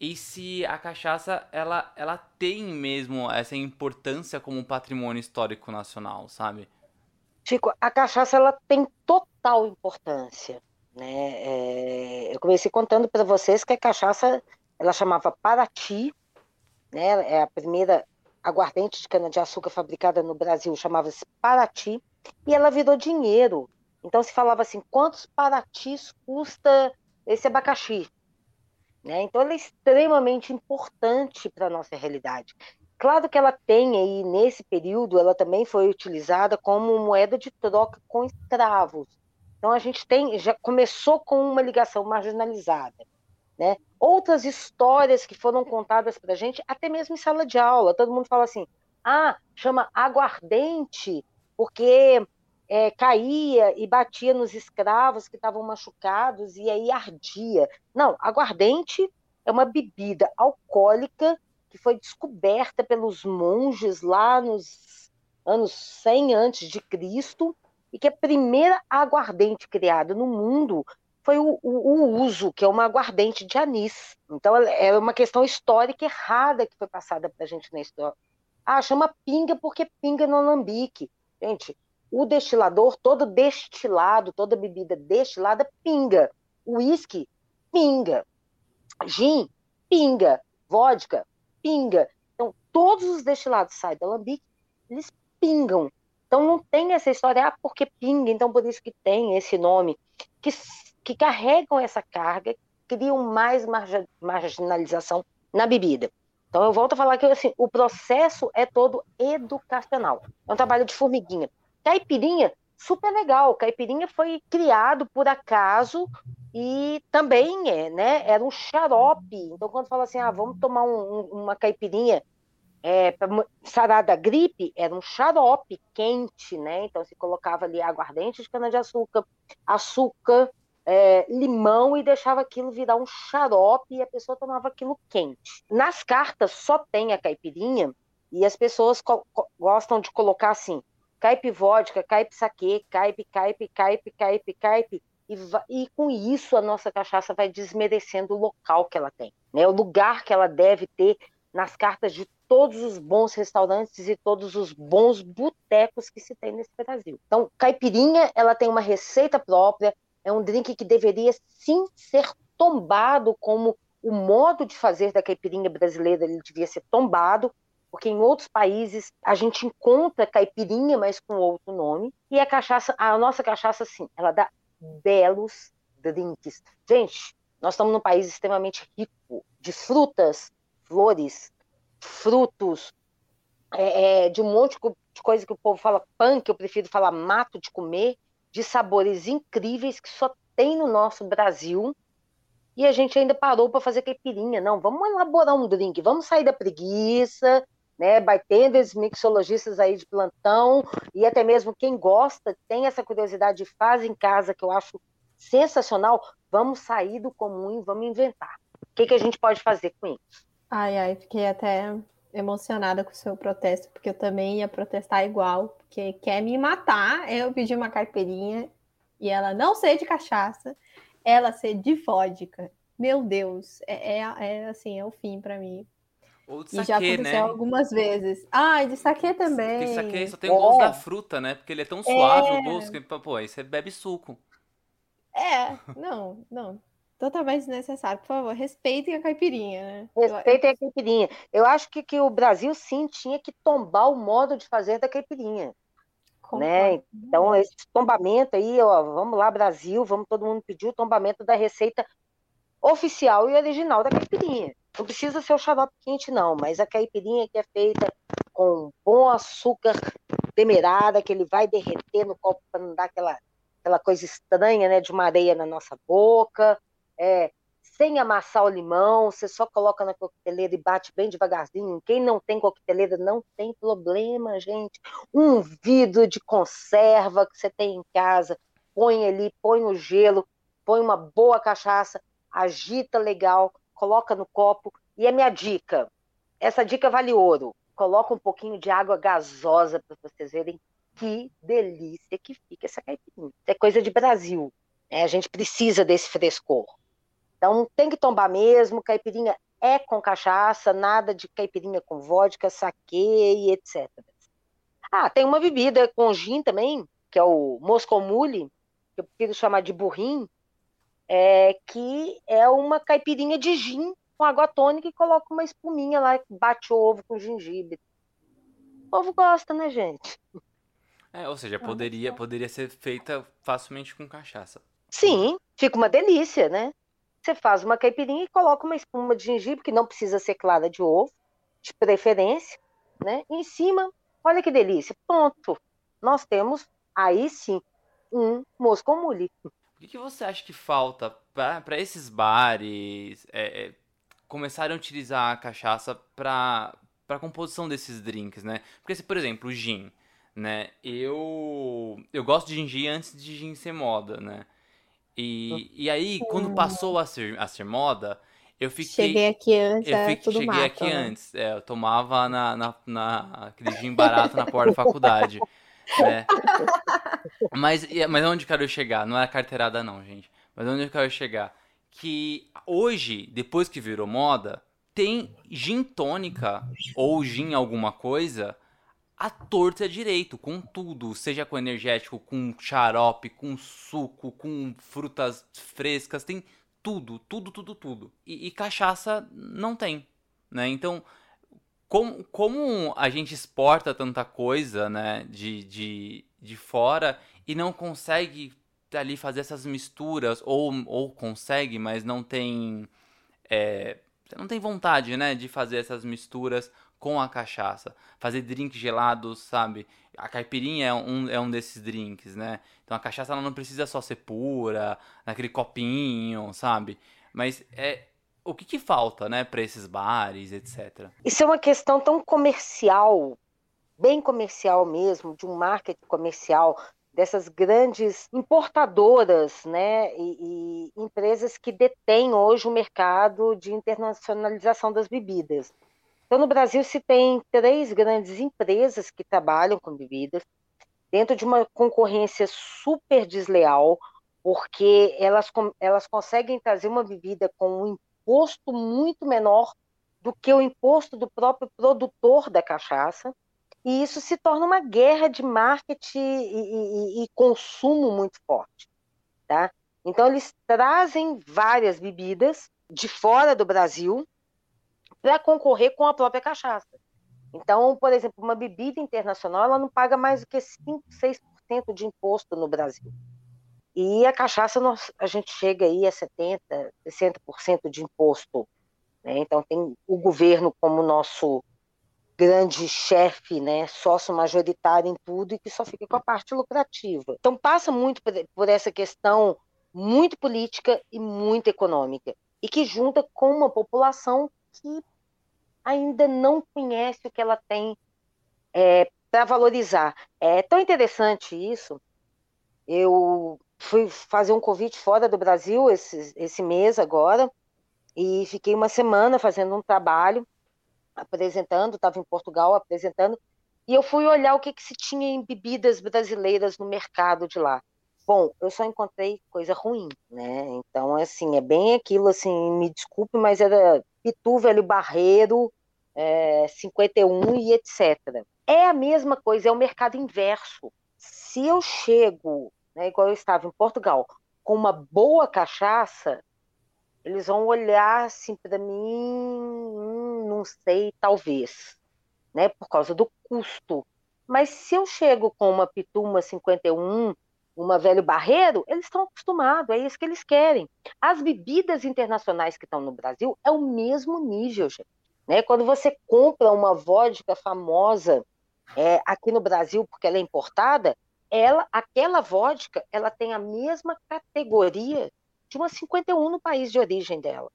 E se a cachaça ela, ela tem mesmo essa importância como patrimônio histórico nacional, sabe? Chico, a cachaça ela tem total importância, né? É, eu comecei contando para vocês que a cachaça ela chamava Paraty, né? É a primeira aguardente de cana de açúcar fabricada no Brasil, chamava-se Paraty, e ela virou dinheiro. Então se falava assim, quantos Paratis custa esse abacaxi? Né? Então, ela é extremamente importante para a nossa realidade. Claro que ela tem aí, nesse período, ela também foi utilizada como moeda de troca com escravos. Então, a gente tem, já começou com uma ligação marginalizada. Né? Outras histórias que foram contadas para a gente, até mesmo em sala de aula, todo mundo fala assim: ah, chama aguardente, porque é, caía e batia nos escravos que estavam machucados e aí ardia. Não, aguardente é uma bebida alcoólica que foi descoberta pelos monges lá nos anos 100 antes de Cristo e que a primeira aguardente criada no mundo foi o, o, o, uso, que é uma aguardente de anis. Então, é uma questão histórica errada que foi passada para a gente na história. Ah, chama pinga porque pinga no alambique. Gente, o destilador, todo destilado, toda bebida destilada, pinga. Whisky, pinga. Gin, pinga. Vodka, pinga. Então, todos os destilados saem do alambique, eles pingam. Então, não tem essa história, ah, porque pinga, então por isso que tem esse nome. Que, que carregam essa carga, criam mais marginalização na bebida. Então, eu volto a falar que assim, o processo é todo educacional. É um trabalho de formiguinha. Caipirinha, super legal. Caipirinha foi criado por acaso e também é, né? Era um xarope. Então, quando fala assim, ah, vamos tomar um, uma caipirinha é, para sarar da gripe, era um xarope quente, né? Então, se colocava ali aguardente de cana-de-açúcar, açúcar, é, limão e deixava aquilo virar um xarope e a pessoa tomava aquilo quente. Nas cartas só tem a caipirinha e as pessoas gostam de colocar assim: caipe vodka, caipe saquê, caipe, caipe, caipe, caipe, caipe, e, e, com isso a nossa cachaça vai desmerecendo o local que ela tem, né? o lugar que ela deve ter nas cartas de todos os bons restaurantes e todos os bons botecos que se tem nesse Brasil. Então, caipirinha, ela tem uma receita própria, é um drink que deveria sim ser tombado como o modo de fazer da caipirinha brasileira, ele devia ser tombado, porque em outros países a gente encontra caipirinha, mas com outro nome, e a cachaça, a nossa cachaça sim, ela dá belos drinks. Gente, nós estamos num país extremamente rico de frutas, flores, frutos, é, é, de um monte de coisa que o povo fala punk, eu prefiro falar mato de comer, de sabores incríveis que só tem no nosso Brasil. E a gente ainda parou para fazer caipirinha. Não, vamos elaborar um drink, vamos sair da preguiça, né? Esses mixologistas aí de plantão e até mesmo quem gosta, tem essa curiosidade, faz em casa, que eu acho sensacional. Vamos sair do comum e vamos inventar. O que, que a gente pode fazer com isso? Ai, ai, fiquei até emocionada com o seu protesto, porque eu também ia protestar igual, porque quer me matar. Eu pedi uma caipirinha e ela não ser de cachaça, ela ser de vodka. Meu Deus, é, é, é assim, é o fim para mim. Ou de e já aconteceu né? algumas vezes. Ah, de saque também. Porque saque só tem o gosto da fruta, né? Porque ele é tão suave é... o gosto que, pô, aí você bebe suco. É, não, não. Totalmente desnecessário. Por favor, respeitem a caipirinha, né? Respeitem a caipirinha. Eu acho que, que o Brasil, sim, tinha que tombar o modo de fazer da caipirinha. Né? Então, esse tombamento aí, ó, vamos lá, Brasil, vamos todo mundo pedir o tombamento da receita oficial e original da caipirinha. Não precisa ser o xarope quente, não, mas a caipirinha que é feita com bom açúcar demerara, que ele vai derreter no copo para não dar aquela, aquela coisa estranha, né, de uma areia na nossa boca, é, sem amassar o limão, você só coloca na coqueteleira e bate bem devagarzinho. Quem não tem coqueteleira não tem problema, gente. Um vidro de conserva que você tem em casa, põe ali, põe o gelo, põe uma boa cachaça, agita legal, coloca no copo. E a minha dica, essa dica vale ouro. Coloca um pouquinho de água gasosa para vocês verem que delícia que fica essa caipirinha. É coisa de Brasil. Né? A gente precisa desse frescor. Então tem que tombar mesmo, caipirinha é com cachaça, nada de caipirinha com vodka, saquê e etc. Ah, tem uma bebida com gin também, que é o Moscow Mule, que eu prefiro chamar de burrim, é, que é uma caipirinha de gin com água tônica e coloca uma espuminha lá, bate ovo com gengibre. O povo gosta, né, gente? É, ou seja, poderia, poderia ser feita facilmente com cachaça. Sim, fica uma delícia, né? Você faz uma caipirinha e coloca uma espuma de gengibre, que não precisa ser clara de ovo, de preferência, né? Em cima, olha que delícia. Pronto. Nós temos, aí sim, um Moscou Mule. O que, que você acha que falta para esses bares é, é, começarem a utilizar a cachaça para a composição desses drinks, né? Porque, se, por exemplo, o gin, né? Eu, eu gosto de gin antes de gin ser moda, né? E, e aí, quando passou a ser, a ser moda, eu fiquei. Cheguei aqui antes, eu fiquei, cheguei mato, aqui né? antes. É, eu tomava na, na, na, aquele gin barato na porta da faculdade. Né? Mas, mas onde eu quero chegar? Não é carteirada, não, gente. Mas onde eu quero chegar? Que hoje, depois que virou moda, tem gin tônica ou gin alguma coisa a torta é direito, com tudo, seja com energético, com xarope, com suco, com frutas frescas, tem tudo, tudo, tudo, tudo. E, e cachaça não tem, né? Então, como, como a gente exporta tanta coisa, né, de, de, de fora e não consegue ali fazer essas misturas, ou, ou consegue, mas não tem, é, não tem vontade, né, de fazer essas misturas com a cachaça. Fazer drinks gelados, sabe? A caipirinha é um, é um desses drinks, né? Então a cachaça ela não precisa só ser pura, naquele copinho, sabe? Mas é o que, que falta, né, para esses bares, etc. Isso é uma questão tão comercial, bem comercial mesmo, de um marketing comercial dessas grandes importadoras, né, e, e empresas que detêm hoje o mercado de internacionalização das bebidas. Então, no Brasil se tem três grandes empresas que trabalham com bebidas, dentro de uma concorrência super desleal, porque elas, elas conseguem trazer uma bebida com um imposto muito menor do que o imposto do próprio produtor da cachaça, e isso se torna uma guerra de marketing e, e, e consumo muito forte. Tá? Então, eles trazem várias bebidas de fora do Brasil para concorrer com a própria cachaça. Então, por exemplo, uma bebida internacional ela não paga mais do que 5, 6% de imposto no Brasil. E a cachaça nós, a gente chega aí a 70%, 60% de imposto. Né? Então, tem o governo como nosso grande chefe, né, sócio majoritário em tudo e que só fica com a parte lucrativa. Então passa muito por essa questão muito política e muito econômica e que junta com uma população que ainda não conhece o que ela tem é, para valorizar. É tão interessante isso. Eu fui fazer um convite fora do Brasil esse, esse mês agora e fiquei uma semana fazendo um trabalho apresentando, estava em Portugal apresentando, e eu fui olhar o que, que se tinha em bebidas brasileiras no mercado de lá. Bom, eu só encontrei coisa ruim, né? Então, assim, é bem aquilo, assim, me desculpe, mas era Pitu, Velho Barreiro, é, 51 e etc. É a mesma coisa, é o mercado inverso. Se eu chego, né, igual eu estava em Portugal, com uma boa cachaça, eles vão olhar assim para mim, hum, não sei, talvez, né, por causa do custo. Mas se eu chego com uma Pituma 51, uma velho barreiro, eles estão acostumados, é isso que eles querem. As bebidas internacionais que estão no Brasil é o mesmo nível, gente. Né? Quando você compra uma vodka famosa é, aqui no Brasil, porque ela é importada, ela, aquela vodka, ela tem a mesma categoria de uma 51 no país de origem dela.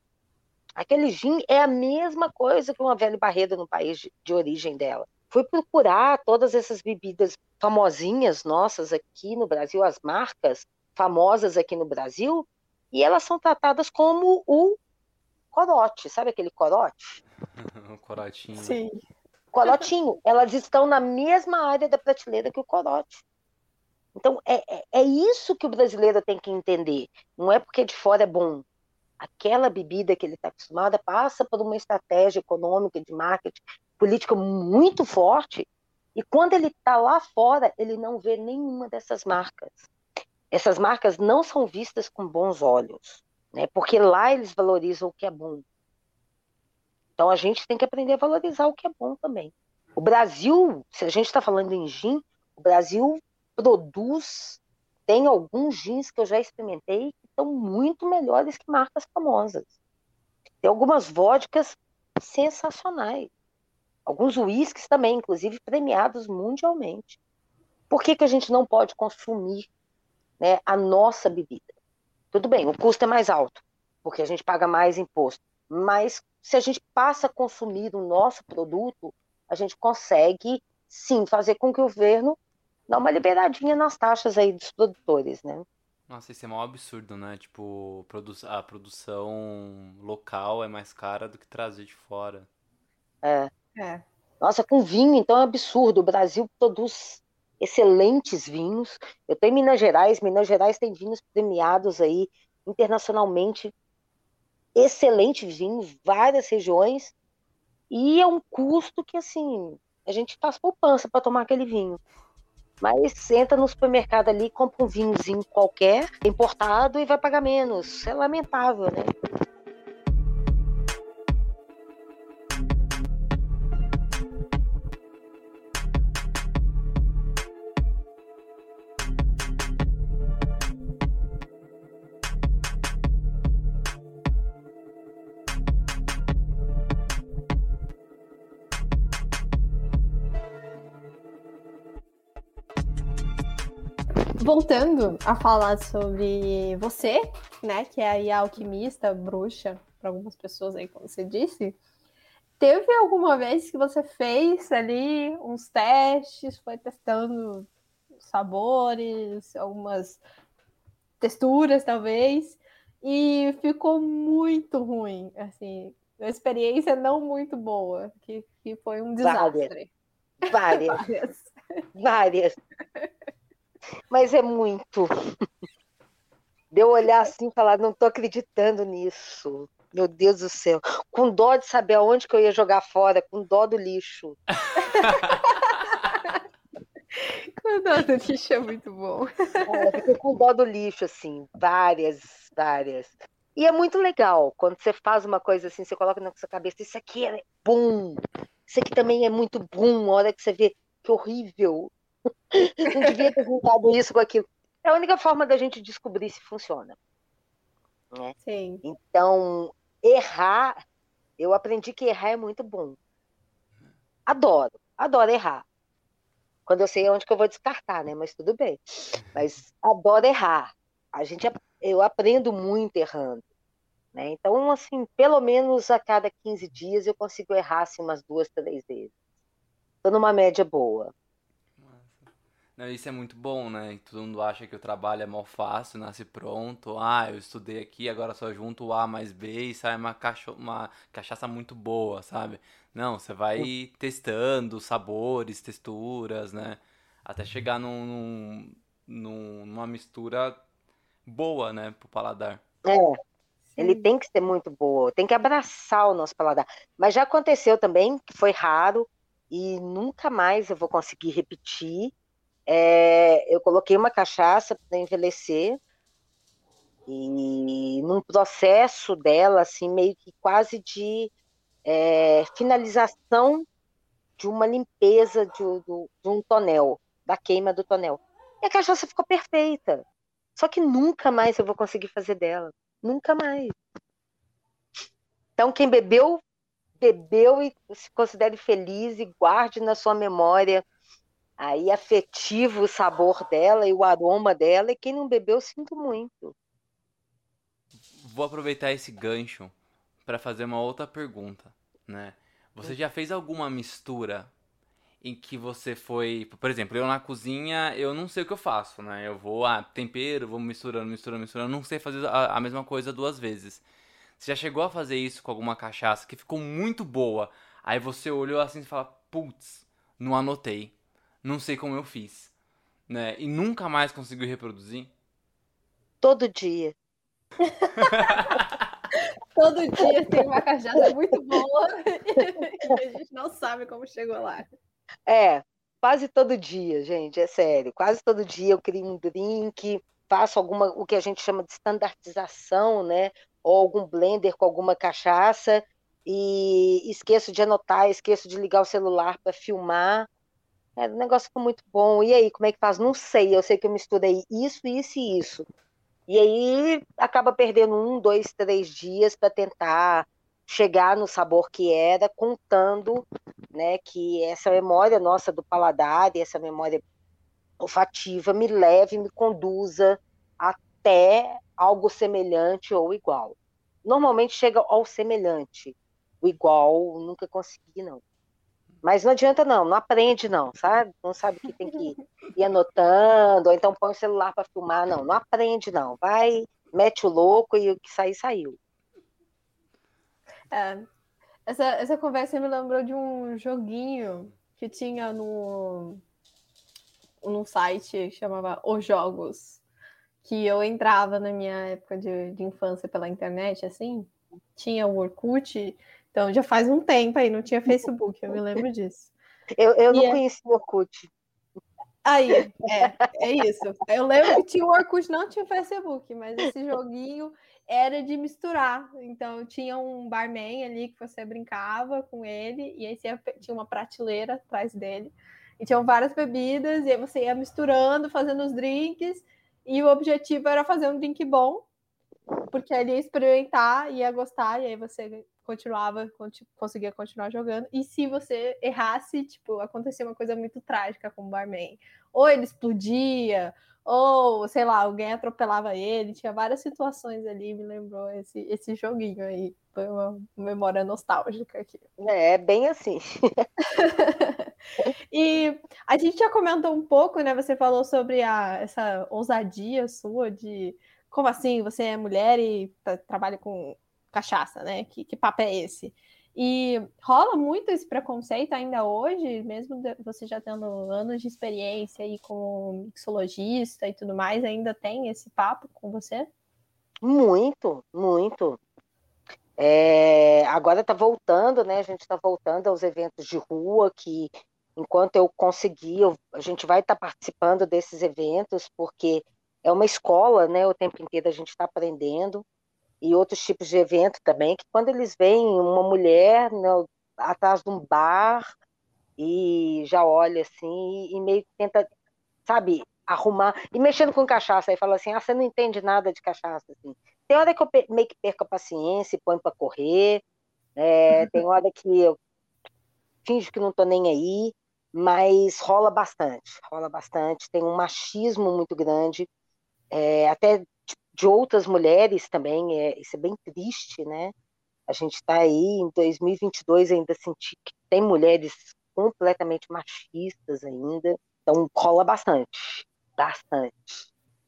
Aquele gin é a mesma coisa que uma velha barreira no país de, de origem dela. Fui procurar todas essas bebidas famosinhas nossas aqui no Brasil, as marcas famosas aqui no Brasil, e elas são tratadas como o corote, sabe aquele corote? o corotinho. Sim. Corotinho. Elas estão na mesma área da prateleira que o corote. Então, é, é, é isso que o brasileiro tem que entender. Não é porque de fora é bom. Aquela bebida que ele está acostumado passa por uma estratégia econômica, de marketing, política muito forte. E quando ele está lá fora, ele não vê nenhuma dessas marcas. Essas marcas não são vistas com bons olhos, né? porque lá eles valorizam o que é bom. Então a gente tem que aprender a valorizar o que é bom também. O Brasil, se a gente está falando em gin, o Brasil produz, tem alguns jeans que eu já experimentei que estão muito melhores que marcas famosas. Tem algumas vodkas sensacionais. Alguns uísques também, inclusive premiados mundialmente. Por que, que a gente não pode consumir né, a nossa bebida? Tudo bem, o custo é mais alto, porque a gente paga mais imposto. Mas se a gente passa a consumir o nosso produto, a gente consegue sim fazer com que o governo dá uma liberadinha nas taxas aí dos produtores, né? Nossa, isso é um absurdo, né? Tipo, a produção local é mais cara do que trazer de fora. É. É. Nossa, com vinho, então é absurdo. O Brasil produz excelentes vinhos. Eu tenho Minas Gerais, Minas Gerais tem vinhos premiados aí internacionalmente. Excelentes vinhos, várias regiões. E é um custo que, assim, a gente faz poupança para tomar aquele vinho. Mas senta no supermercado ali, compra um vinhozinho qualquer, importado, e vai pagar menos. É lamentável, né? voltando a falar sobre você, né, que é aí a alquimista, bruxa, para algumas pessoas aí, como você disse, teve alguma vez que você fez ali uns testes, foi testando sabores, algumas texturas, talvez, e ficou muito ruim, assim, uma experiência não muito boa, que, que foi um desastre. Várias, Várias. Várias. Mas é muito. Deu olhar assim e falar, não estou acreditando nisso. Meu Deus do céu. Com dó de saber aonde que eu ia jogar fora, com dó do lixo. com dó do lixo é muito bom. É, fiquei com dó do lixo, assim, várias, várias. E é muito legal quando você faz uma coisa assim, você coloca na sua cabeça, isso aqui é bom, isso aqui também é muito bom, a hora que você vê que horrível. Não devia ter juntado isso com aquilo. É a única forma da gente descobrir se funciona. Né? Sim. Então, errar, eu aprendi que errar é muito bom. Adoro, adoro errar. Quando eu sei onde que eu vou descartar, né? Mas tudo bem. Mas adoro errar. A gente, eu aprendo muito errando. Né? Então, assim, pelo menos a cada 15 dias eu consigo errar assim, umas duas, três vezes. Estou numa média boa. Não, isso é muito bom, né? Todo mundo acha que o trabalho é mal fácil, nasce pronto. Ah, eu estudei aqui, agora só junto o A mais B e sai uma, cacho uma cachaça muito boa, sabe? Não, você vai testando sabores, texturas, né? Até chegar num, num, numa mistura boa, né, pro paladar. É, ele tem que ser muito boa, tem que abraçar o nosso paladar. Mas já aconteceu também, que foi raro, e nunca mais eu vou conseguir repetir é, eu coloquei uma cachaça para envelhecer e num processo dela, assim, meio que quase de é, finalização de uma limpeza de, de, de, um tonel, da queima do tonel. E a cachaça ficou perfeita. Só que nunca mais eu vou conseguir fazer dela. Nunca mais. Então, quem bebeu, bebeu e se considere feliz e guarde na sua memória aí afetivo o sabor dela e o aroma dela, e quem não bebeu, sinto muito. Vou aproveitar esse gancho para fazer uma outra pergunta, né? Você já fez alguma mistura em que você foi, por exemplo, eu na cozinha, eu não sei o que eu faço, né? Eu vou, ah, tempero, vou misturando, misturando, misturando, não sei fazer a, a mesma coisa duas vezes. Você já chegou a fazer isso com alguma cachaça que ficou muito boa, aí você olhou assim e fala, putz, não anotei não sei como eu fiz, né? E nunca mais conseguiu reproduzir? Todo dia. Todo dia tem uma cachaça muito boa e a gente não sabe como chegou lá. É, quase todo dia, gente, é sério. Quase todo dia eu crio um drink, faço alguma, o que a gente chama de standardização, né? Ou algum blender com alguma cachaça e esqueço de anotar, esqueço de ligar o celular para filmar. É, o negócio ficou muito bom. E aí, como é que faz? Não sei. Eu sei que eu misturei isso, isso e isso. E aí acaba perdendo um, dois, três dias para tentar chegar no sabor que era, contando né, que essa memória nossa do paladar e essa memória olfativa me leve, me conduza até algo semelhante ou igual. Normalmente chega ao semelhante. O igual nunca consegui, não. Mas não adianta não, não aprende não, sabe? Não sabe que tem que ir anotando, ou então põe o celular para filmar, não, não aprende não. Vai, mete o louco e o que sair, saiu. É, essa, essa conversa me lembrou de um joguinho que tinha no, no site que chamava Os Jogos, que eu entrava na minha época de, de infância pela internet, assim, tinha o Orkut, então já faz um tempo aí, não tinha Facebook, eu me lembro disso. Eu, eu não é... conheci o Orkut. Aí, é, é isso. Eu lembro que tinha o Orkut, não tinha Facebook, mas esse joguinho era de misturar. Então tinha um barman ali que você brincava com ele, e aí você tinha uma prateleira atrás dele, e tinham várias bebidas, e aí você ia misturando, fazendo os drinks, e o objetivo era fazer um drink bom, porque ele ia experimentar, ia gostar, e aí você continuava, conseguia continuar jogando. E se você errasse, tipo, acontecia uma coisa muito trágica com o barman. Ou ele explodia, ou, sei lá, alguém atropelava ele. Tinha várias situações ali, me lembrou esse, esse joguinho aí. Foi uma memória nostálgica aqui. É, bem assim. e a gente já comentou um pouco, né? Você falou sobre a, essa ousadia sua de como assim você é mulher e trabalha com cachaça, né? Que, que papo é esse? E rola muito esse preconceito ainda hoje, mesmo você já tendo anos de experiência aí como mixologista e tudo mais, ainda tem esse papo com você? Muito, muito. É, agora está voltando, né? A gente está voltando aos eventos de rua, que enquanto eu conseguir, eu, a gente vai estar tá participando desses eventos, porque é uma escola, né? O tempo inteiro a gente está aprendendo e outros tipos de evento também, que quando eles veem uma mulher né, atrás de um bar e já olha assim e meio que tenta, sabe, arrumar e mexendo com cachaça e fala assim, ah, você não entende nada de cachaça, assim. Tem hora que eu meio que perco a paciência e põe para correr, é, tem hora que eu finjo que não estou nem aí, mas rola bastante, rola bastante, tem um machismo muito grande, é, até de outras mulheres também, é, isso é bem triste, né? A gente está aí em 2022 ainda sentir que tem mulheres completamente machistas ainda, então rola bastante, bastante.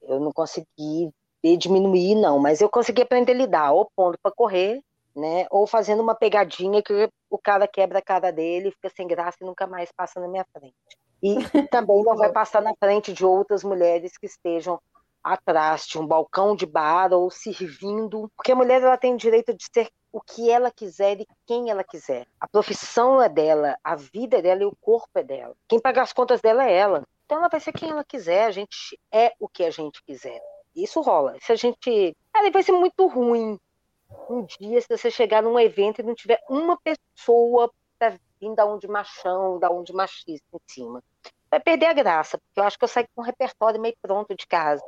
Eu não consegui ver diminuir, não, mas eu consegui aprender a lidar, ou pondo para correr, né? Ou fazendo uma pegadinha que o cara quebra a cara dele, fica sem graça e nunca mais passa na minha frente. E também não vai passar na frente de outras mulheres que estejam atrás de um balcão de bar ou servindo, porque a mulher ela tem o direito de ser o que ela quiser e quem ela quiser. A profissão é dela, a vida é dela e o corpo é dela. Quem paga as contas dela é ela. Então ela vai ser quem ela quiser, a gente é o que a gente quiser. Isso rola. Se a gente. Cara, vai ser muito ruim um dia se você chegar num evento e não tiver uma pessoa pra vir da um de machão, da um de machista em cima. Vai perder a graça, porque eu acho que eu saio com um repertório meio pronto de casa.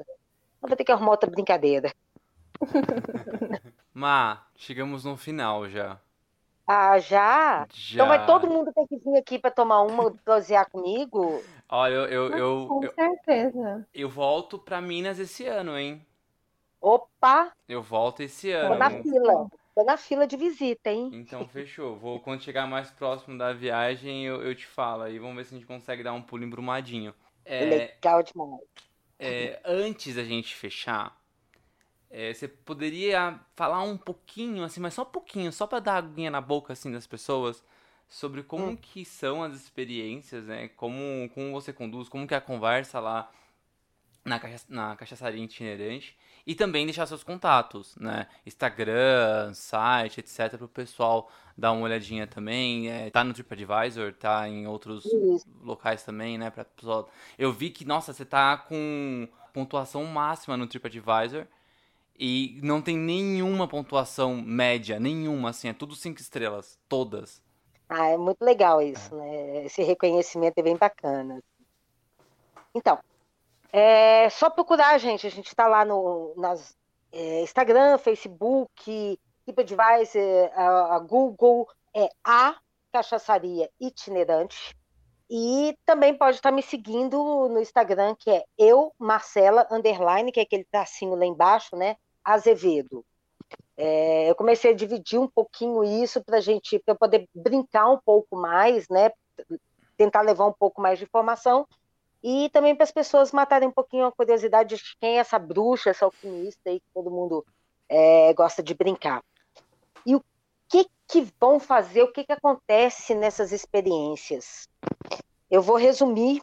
Eu vou ter que arrumar outra brincadeira. Má, chegamos no final já. Ah, já? já? Então vai todo mundo ter que vir aqui para tomar uma, prosear comigo? Olha, eu, eu, eu, Com certeza. Eu volto para Minas esse ano, hein? Opa! Eu volto esse ano. Tô na fila. Tô na fila de visita, hein? Então fechou. Vou, quando chegar mais próximo da viagem, eu, eu te falo. Aí vamos ver se a gente consegue dar um pulo embrumadinho. É, Legal demais. É, antes da gente fechar, é, você poderia falar um pouquinho, assim, mas só um pouquinho, só para dar aguinha na boca, assim, das pessoas, sobre como hum. que são as experiências, né? Como, como você conduz, como que é a conversa lá na, cacha, na cachaçaria itinerante. E também deixar seus contatos, né? Instagram, site, etc. para o pessoal dar uma olhadinha também. É, tá no TripAdvisor, tá em outros Isso. locais também, né? Pra pessoal... Eu vi que, nossa, você tá com pontuação máxima no TripAdvisor. E não tem nenhuma pontuação média, nenhuma, assim, é tudo cinco estrelas, todas. Ah, é muito legal isso, né? Esse reconhecimento é bem bacana. Então, é só procurar, gente. A gente está lá no nas, é, Instagram, Facebook, TripAdvisor, a, a Google, é a Cachaçaria Itinerante. E também pode estar me seguindo no Instagram, que é eu, Marcela, underline, que é aquele tracinho lá embaixo, né? Azevedo. É, eu comecei a dividir um pouquinho isso para gente, para poder brincar um pouco mais, né? Tentar levar um pouco mais de informação e também para as pessoas matarem um pouquinho a curiosidade de quem é essa bruxa, essa alquimista aí que todo mundo é, gosta de brincar. E o que que vão fazer, o que que acontece nessas experiências? Eu vou resumir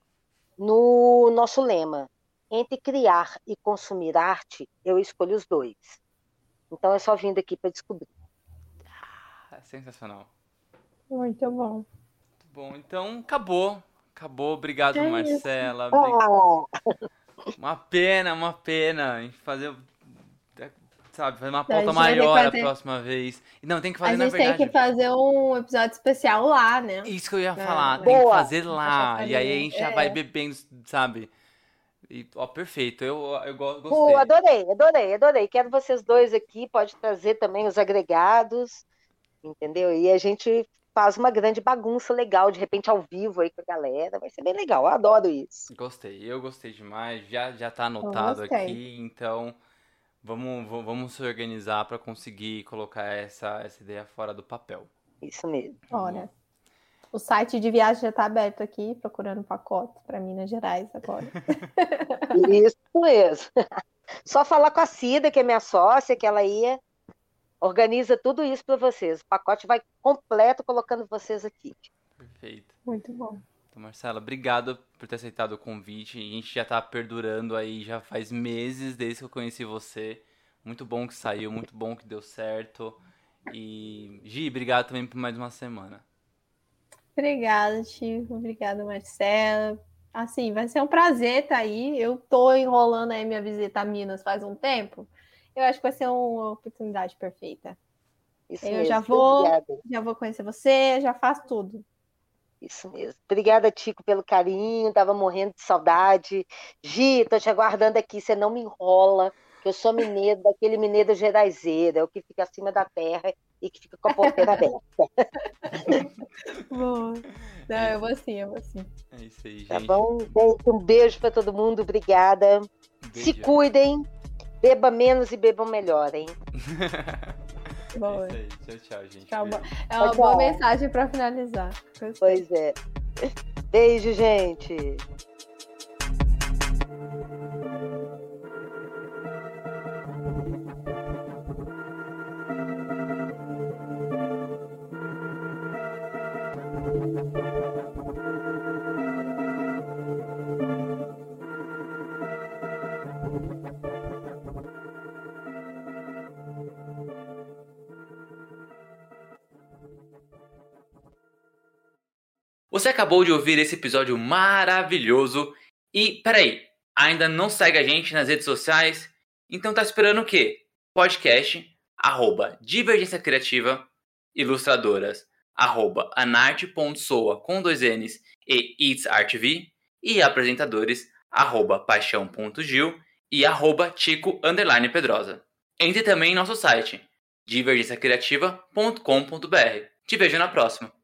no nosso lema. Entre criar e consumir arte, eu escolho os dois. Então é só vindo aqui para descobrir. Ah, sensacional. Muito bom. Muito bom, então acabou. Acabou, obrigado, é Marcela. Oh. Uma pena, uma pena. Fazer. Sabe, fazer uma pauta maior fazer... a próxima vez. Não, tem que fazer, na verdade. tem que fazer um episódio especial lá, né? Isso que eu ia falar. É. Tem Boa. que fazer lá. E aí a gente já vai é. bebendo, sabe? E, ó, perfeito. Eu, eu gostei. Pô, adorei, adorei, adorei. Quero vocês dois aqui. Pode trazer também os agregados, entendeu? E a gente faz uma grande bagunça legal, de repente ao vivo aí com a galera. Vai ser bem legal, eu adoro isso. Gostei, eu gostei demais. Já, já tá anotado aqui, então vamos, vamos se organizar para conseguir colocar essa, essa ideia fora do papel. Isso mesmo. Olha. O site de viagem já está aberto aqui, procurando pacotes para Minas Gerais agora. Isso mesmo. Só falar com a Cida, que é minha sócia, que ela ia organiza tudo isso para vocês. O pacote vai completo colocando vocês aqui. Perfeito. Muito bom. Então, Marcela, obrigado por ter aceitado o convite. A gente já tá perdurando aí já faz meses desde que eu conheci você. Muito bom que saiu, muito bom que deu certo. E, Gi, obrigado também por mais uma semana. Obrigada, Chico. Obrigada, Marcela. Assim, vai ser um prazer estar aí. Eu tô enrolando aí minha visita a Minas faz um tempo. Eu acho que vai ser uma oportunidade perfeita. Isso eu mesmo. já vou, Obrigada. já vou conhecer você, já faço tudo. Isso mesmo. Obrigada, Tico, pelo carinho. Tava morrendo de saudade. Gi, tô te aguardando aqui. Você não me enrola, que eu sou mineiro, daquele mineiro geraizeiro, é o que fica acima da terra e que fica com a porteira aberta. Vou. Não, eu vou sim, eu vou sim. É isso aí, gente. Tá bom? Um beijo para todo mundo. Obrigada. Se cuidem. Beba menos e bebam melhor, hein? Boa. É isso aí. Tchau, tchau, gente. É uma Tchau, boa tchau. mensagem para finalizar. Pois é. Beijo, gente. Você acabou de ouvir esse episódio maravilhoso e, peraí, ainda não segue a gente nas redes sociais? Então tá esperando o quê? Podcast, arroba Divergência Criativa, ilustradoras, arroba anarte.soa com dois N's e itsartv e apresentadores, arroba paixão.gil e arroba tico underline pedrosa. Entre também em nosso site, divergenciacriativa.com.br. Te vejo na próxima.